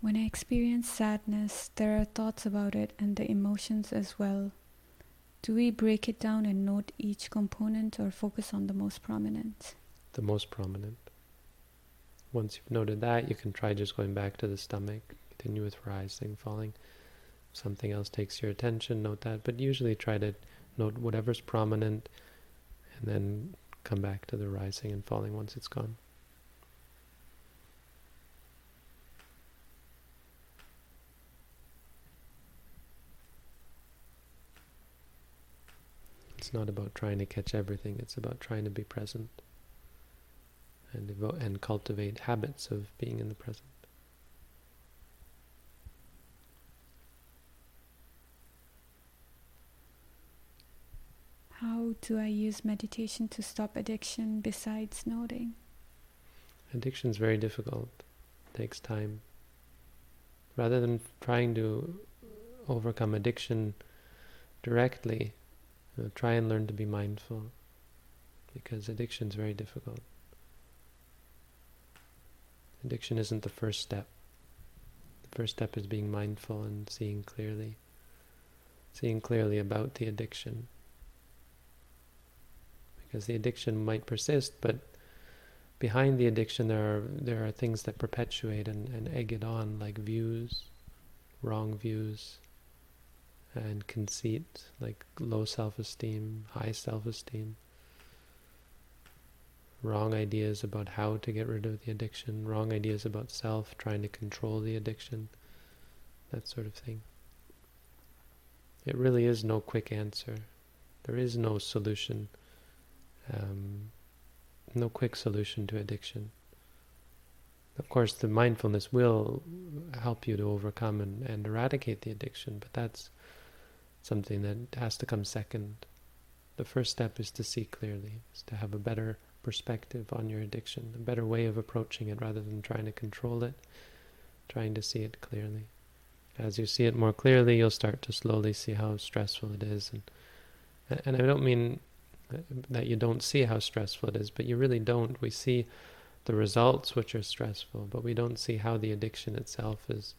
When I experience sadness, there are thoughts about it and the emotions as well. Do we break it down and note each component or focus on the most prominent? The most prominent. Once you've noted that, you can try just going back to the stomach, continue with rising, falling. If something else takes your attention, note that, but usually try to note whatever's prominent and then come back to the rising and falling once it's gone. It's not about trying to catch everything, it's about trying to be present and, and cultivate habits of being in the present. How do I use meditation to stop addiction besides noting? Addiction is very difficult. It takes time. Rather than trying to overcome addiction directly, try and learn to be mindful because addiction is very difficult. Addiction isn't the first step. The first step is being mindful and seeing clearly. Seeing clearly about the addiction. Because the addiction might persist, but behind the addiction there are there are things that perpetuate and, and egg it on, like views, wrong views, and conceit, like low self-esteem, high self-esteem, wrong ideas about how to get rid of the addiction, wrong ideas about self, trying to control the addiction, that sort of thing. It really is no quick answer. There is no solution, um, no quick solution to addiction. Of course, the mindfulness will help you to overcome and, and eradicate the addiction, but that's something that has to come second. The first step is to see clearly, is to have a better perspective on your addiction, a better way of approaching it rather than trying to control it, trying to see it clearly. As you see it more clearly, you'll start to slowly see how stressful it is. And, and I don't mean that you don't see how stressful it is, but you really don't. We see the results which are stressful, but we don't see how the addiction itself is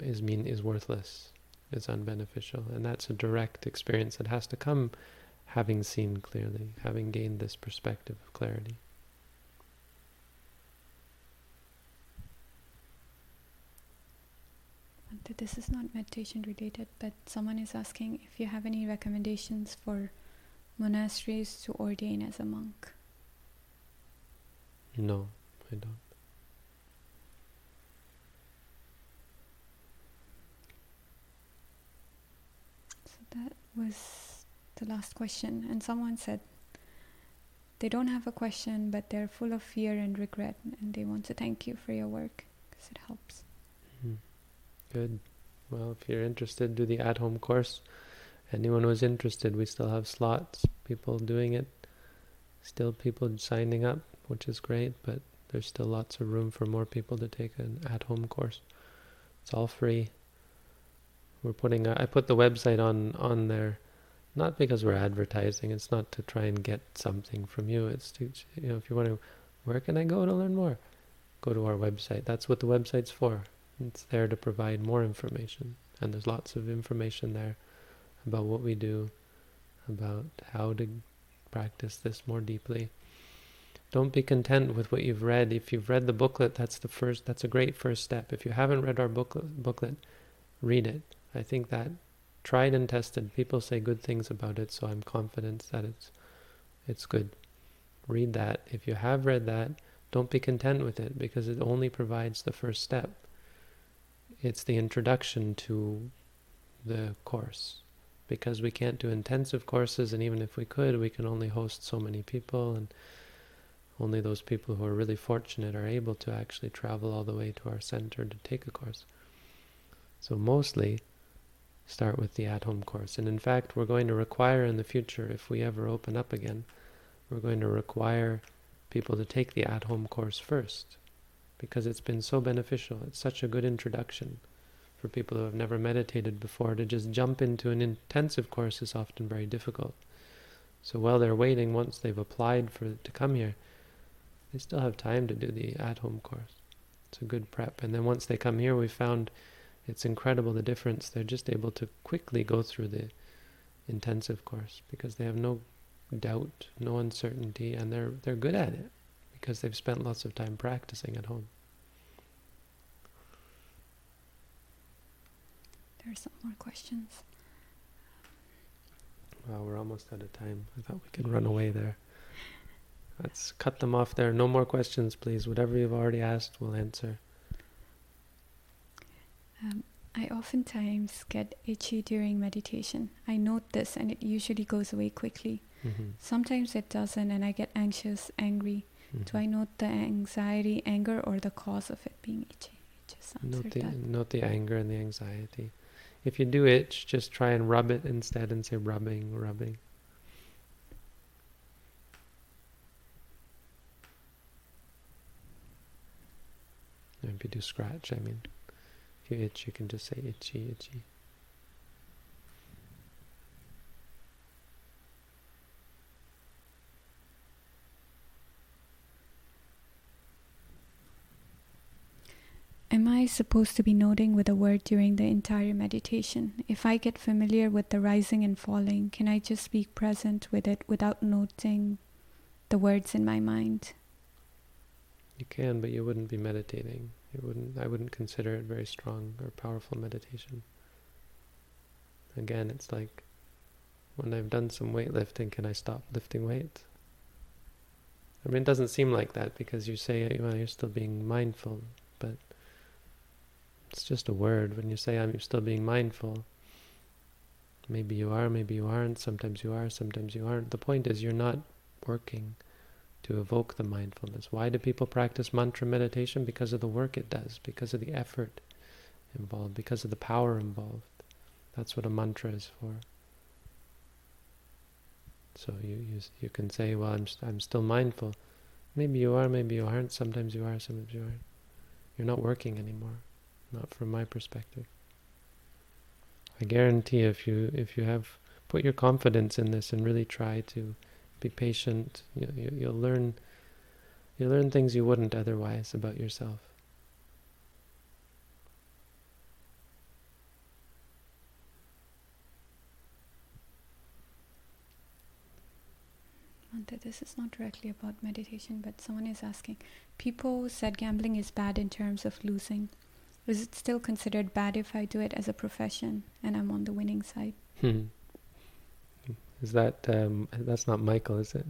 is mean is worthless is unbeneficial. And that's a direct experience that has to come having seen clearly, having gained this perspective of clarity. This is not meditation related, but someone is asking if you have any recommendations for monasteries to ordain as a monk. No, I don't. That was the last question. And someone said they don't have a question, but they're full of fear and regret, and they want to thank you for your work because it helps. Mm. Good. Well, if you're interested, do the at home course. Anyone who's interested, we still have slots, people doing it, still people signing up, which is great, but there's still lots of room for more people to take an at home course. It's all free. We're putting, I put the website on, on there, not because we're advertising, it's not to try and get something from you. It's to, you know, if you want to, where can I go to learn more? Go to our website. That's what the website's for. It's there to provide more information. And there's lots of information there about what we do, about how to practice this more deeply. Don't be content with what you've read. If you've read the booklet, that's the first that's a great first step. If you haven't read our booklet, booklet read it. I think that tried and tested, people say good things about it, so I'm confident that it's it's good. Read that. If you have read that, don't be content with it because it only provides the first step. It's the introduction to the course because we can't do intensive courses and even if we could we can only host so many people and only those people who are really fortunate are able to actually travel all the way to our center to take a course so mostly start with the at-home course and in fact we're going to require in the future if we ever open up again we're going to require people to take the at-home course first because it's been so beneficial it's such a good introduction for people who have never meditated before to just jump into an intensive course is often very difficult. So while they're waiting, once they've applied for to come here, they still have time to do the at-home course. It's a good prep. And then once they come here, we found it's incredible the difference. They're just able to quickly go through the intensive course because they have no doubt, no uncertainty, and they're they're good at it because they've spent lots of time practicing at home. There are some more questions. Wow, we're almost out of time. I thought we could run away there. Let's cut them off there. No more questions, please. Whatever you've already asked, we'll answer. Um, I oftentimes get itchy during meditation. I note this and it usually goes away quickly. Mm-hmm. Sometimes it doesn't and I get anxious, angry. Mm-hmm. Do I note the anxiety, anger, or the cause of it being itchy? Just note the, note the anger and the anxiety. If you do itch, just try and rub it instead and say rubbing, rubbing. if you do scratch, I mean, if you itch, you can just say itchy, itchy. Am I supposed to be noting with a word during the entire meditation? If I get familiar with the rising and falling, can I just be present with it without noting the words in my mind? You can, but you wouldn't be meditating. You wouldn't I wouldn't consider it very strong or powerful meditation. Again, it's like when I've done some weightlifting, can I stop lifting weights? I mean, it doesn't seem like that because you say well, you're still being mindful, but it's just a word. When you say I'm still being mindful, maybe you are, maybe you aren't. Sometimes you are, sometimes you aren't. The point is, you're not working to evoke the mindfulness. Why do people practice mantra meditation? Because of the work it does, because of the effort involved, because of the power involved. That's what a mantra is for. So you you, you can say, well, I'm I'm still mindful. Maybe you are, maybe you aren't. Sometimes you are, sometimes you aren't. You're not working anymore not from my perspective. I guarantee if you if you have put your confidence in this and really try to be patient, you, you, you'll learn you learn things you wouldn't otherwise about yourself. This is not directly about meditation, but someone is asking people said gambling is bad in terms of losing. Is it still considered bad if I do it as a profession and I'm on the winning side? Hmm. Is that, um, that's not Michael, is it?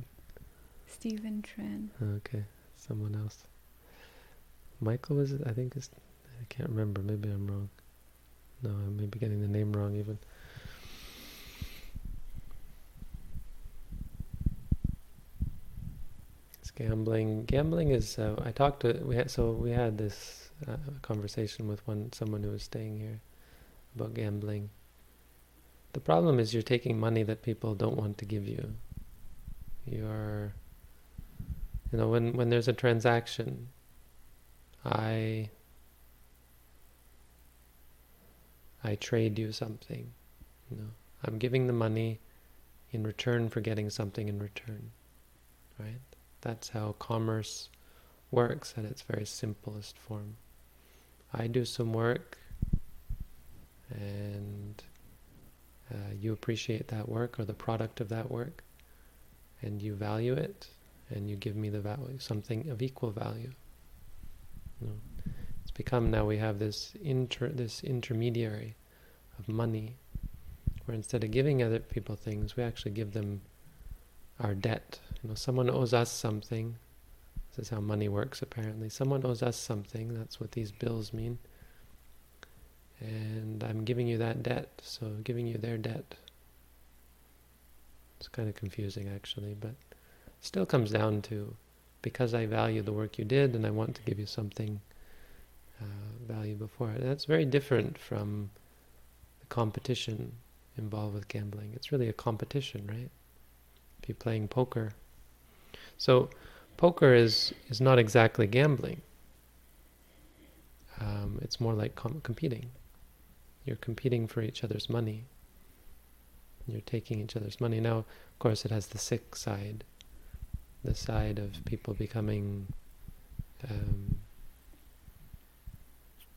Stephen Tran. Okay, someone else. Michael was it? I think it's, I can't remember. Maybe I'm wrong. No, I may be getting the name wrong even. It's gambling. Gambling is. Uh, I talked to. We had so we had this uh, conversation with one someone who was staying here about gambling. The problem is you're taking money that people don't want to give you. You're. You know, when when there's a transaction, I I trade you something. You know, I'm giving the money in return for getting something in return. Right? That's how commerce works at its very simplest form. I do some work and uh, you appreciate that work or the product of that work and you value it and you give me the value, something of equal value. You know, it's become now we have this inter this intermediary of money, where instead of giving other people things, we actually give them our debt. You know, someone owes us something. This is how money works. Apparently, someone owes us something. That's what these bills mean. And I'm giving you that debt, so giving you their debt. It's kind of confusing, actually, but still comes down to because I value the work you did and I want to give you something uh, value before it. That's very different from the competition involved with gambling. It's really a competition, right? If you're playing poker. So poker is, is not exactly gambling. Um, it's more like com- competing. You're competing for each other's money. You're taking each other's money. Now, of course, it has the sick side the side of people becoming um,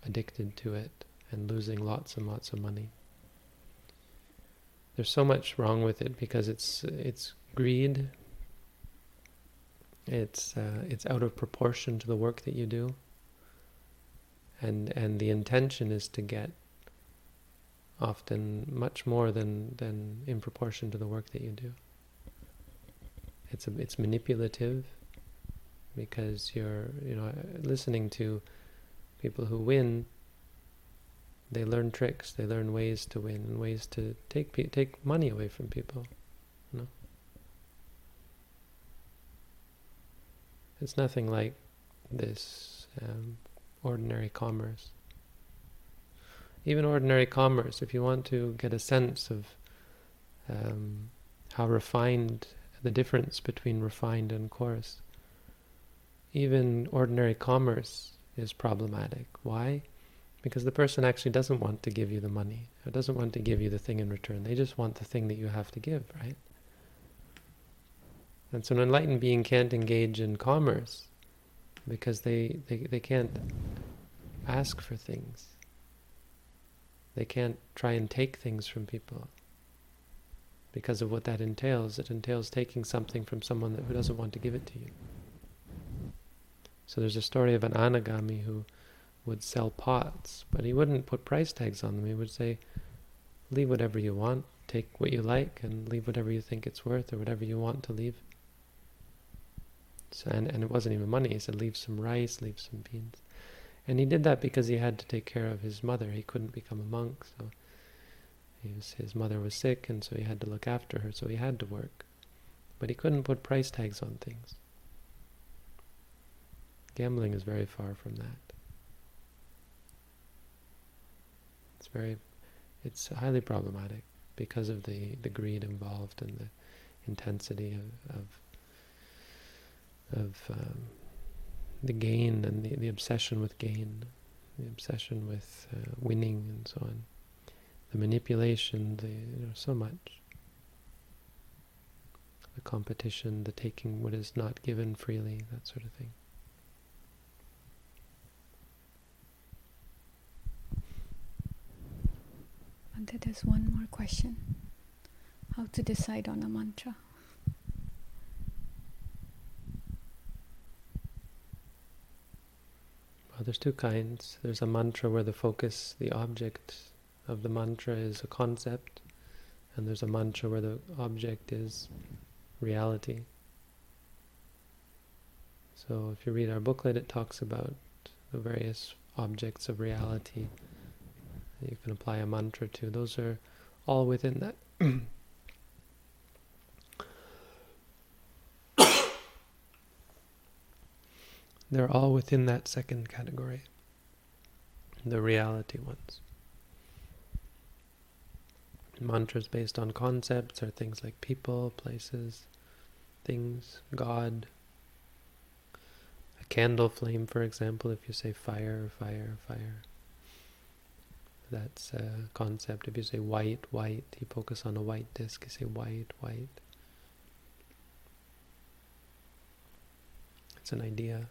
addicted to it and losing lots and lots of money. There's so much wrong with it because it's it's greed. It's uh, it's out of proportion to the work that you do. And and the intention is to get often much more than than in proportion to the work that you do. It's a, it's manipulative because you're you know listening to people who win. They learn tricks. They learn ways to win and ways to take pe- take money away from people. You know? It's nothing like this um, ordinary commerce. Even ordinary commerce, if you want to get a sense of um, how refined the difference between refined and coarse. Even ordinary commerce is problematic. Why? Because the person actually doesn't want to give you the money, or doesn't want to give you the thing in return. They just want the thing that you have to give, right? And so an enlightened being can't engage in commerce because they, they, they can't ask for things. They can't try and take things from people because of what that entails. It entails taking something from someone that, who doesn't want to give it to you. So there's a story of an anagami who would sell pots, but he wouldn't put price tags on them. He would say, leave whatever you want, take what you like, and leave whatever you think it's worth or whatever you want to leave. So, and, and it wasn't even money. He said, leave some rice, leave some beans. And he did that because he had to take care of his mother. He couldn't become a monk, so was, his mother was sick, and so he had to look after her, so he had to work. But he couldn't put price tags on things. Gambling is very far from that. It's very, it's highly problematic because of the, the greed involved and the intensity of of, of um, the gain and the, the obsession with gain, the obsession with uh, winning and so on the manipulation, the you know, so much. The competition, the taking what is not given freely, that sort of thing. And there's one more question. How to decide on a mantra? Well, there's two kinds. There's a mantra where the focus, the object of the mantra is a concept, and there's a mantra where the object is reality. So if you read our booklet, it talks about the various objects of reality you can apply a mantra to. Those are all within that. They're all within that second category, the reality ones. Mantras based on concepts are things like people, places, things, God. A candle flame, for example, if you say fire, fire, fire. That's a concept. If you say white, white, you focus on a white disk, you say white, white. It's an idea.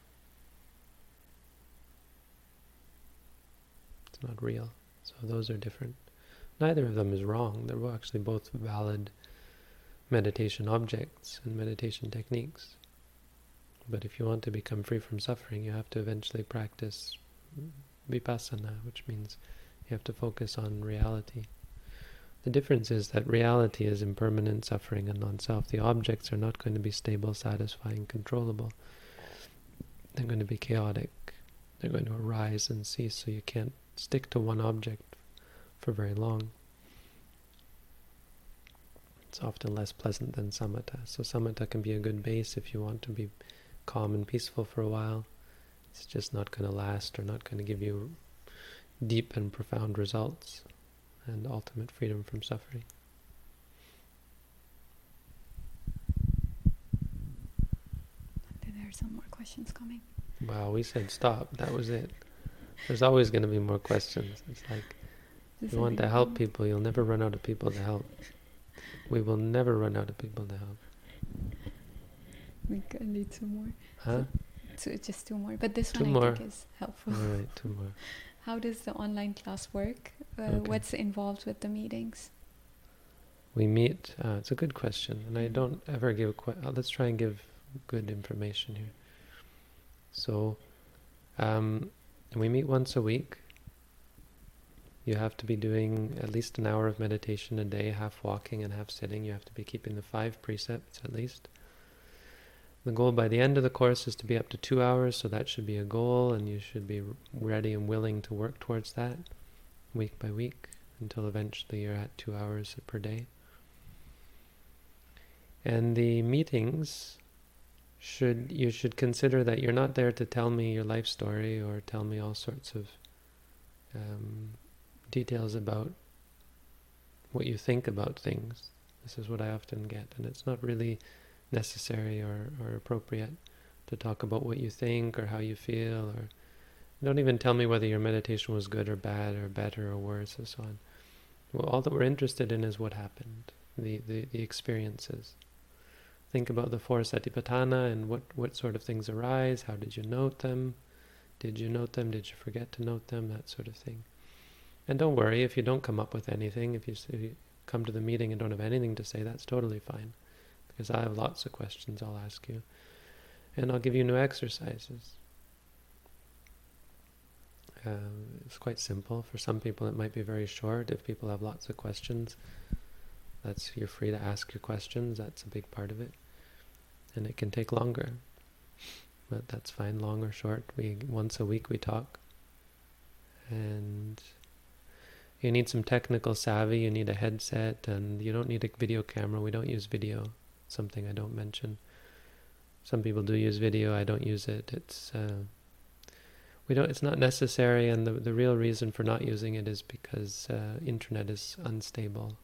It's not real. So those are different. Neither of them is wrong. They're actually both valid meditation objects and meditation techniques. But if you want to become free from suffering, you have to eventually practice vipassana, which means you have to focus on reality. The difference is that reality is impermanent suffering and non-self. The objects are not going to be stable, satisfying, controllable. They're going to be chaotic. They're going to arise and cease, so you can't stick to one object for very long. It's often less pleasant than samatha. So samatha can be a good base if you want to be calm and peaceful for a while. It's just not going to last or not going to give you deep and profound results and ultimate freedom from suffering. There are some more questions coming. Wow, we said stop. That was it. There's always going to be more questions. It's like if you want to help people, you'll never run out of people to help. We will never run out of people to help. We can need two more. Huh? So, so just two more. But this two one more. I think is helpful. All right, two more. How does the online class work? Uh, Okay. What's involved with the meetings? We meet. Uh, it's a good question, and I don't ever give. Que- uh, let's try and give good information here. So, um, we meet once a week. You have to be doing at least an hour of meditation a day, half walking and half sitting. You have to be keeping the five precepts at least. The goal by the end of the course is to be up to two hours, so that should be a goal, and you should be ready and willing to work towards that week by week until eventually you're at two hours per day. And the meetings should you should consider that you're not there to tell me your life story or tell me all sorts of um, details about what you think about things. This is what I often get, and it's not really necessary or, or appropriate to talk about what you think or how you feel or don't even tell me whether your meditation was good or bad or better or worse and so on. Well, all that we're interested in is what happened, the, the, the experiences. Think about the four satipatthana and what, what sort of things arise, how did you note them, did you note them, did you forget to note them, that sort of thing. And don't worry if you don't come up with anything, if you, if you come to the meeting and don't have anything to say, that's totally fine. Because I have lots of questions I'll ask you. And I'll give you new exercises. Um, it's quite simple. For some people, it might be very short. If people have lots of questions, that's you're free to ask your questions. That's a big part of it, and it can take longer, but that's fine. Long or short, we once a week we talk, and you need some technical savvy. You need a headset, and you don't need a video camera. We don't use video. Something I don't mention. Some people do use video. I don't use it. It's uh, we don't. It's not necessary, and the the real reason for not using it is because uh, internet is unstable,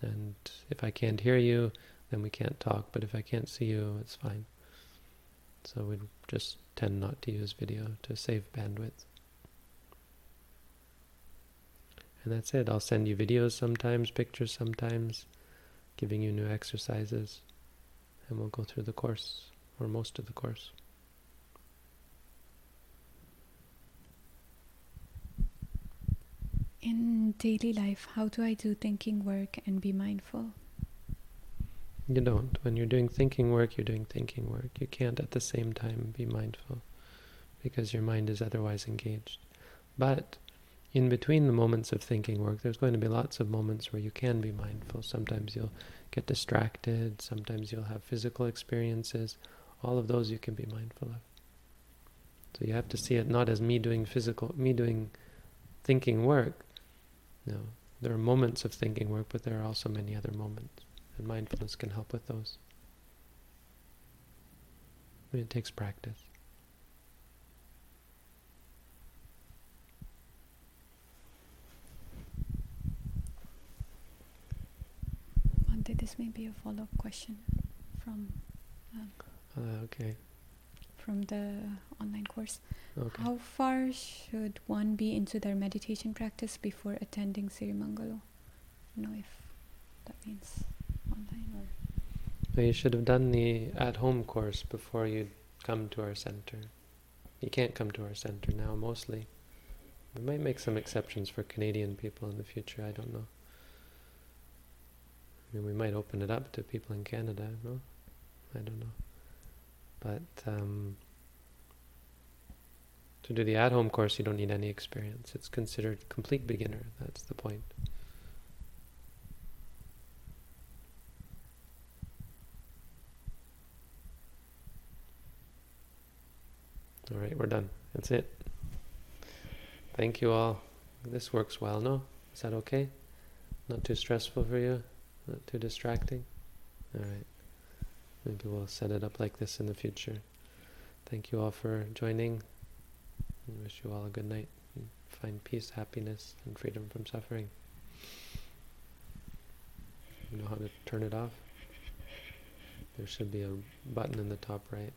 and if I can't hear you, then we can't talk. But if I can't see you, it's fine. So we just tend not to use video to save bandwidth. And that's it. I'll send you videos sometimes, pictures sometimes, giving you new exercises, and we'll go through the course or most of the course. In daily life, how do I do thinking work and be mindful? You don't. When you're doing thinking work, you're doing thinking work. You can't at the same time be mindful. because your mind is otherwise engaged. But in between the moments of thinking work, there's going to be lots of moments where you can be mindful. Sometimes you'll get distracted, sometimes you'll have physical experiences. All of those you can be mindful of. So you have to see it not as me doing physical, me doing thinking work. No, there are moments of thinking work, but there are also many other moments, and mindfulness can help with those. I mean, it takes practice. this may be a follow-up question from um, uh, okay from the online course. Okay. How far should one be into their meditation practice before attending Sirimangalo? I know if that means online or. Well, you should have done the at-home course before you come to our center. You can't come to our center now, mostly. We might make some exceptions for Canadian people in the future. I don't know. I mean, we might open it up to people in Canada. No, I don't know. But um, to do the at-home course, you don't need any experience. It's considered complete beginner. That's the point. All right, we're done. That's it. Thank you all. This works well, no? Is that okay? Not too stressful for you? Not too distracting? All right. Maybe we'll set it up like this in the future. Thank you all for joining. I wish you all a good night. Find peace, happiness, and freedom from suffering. You know how to turn it off? There should be a button in the top right.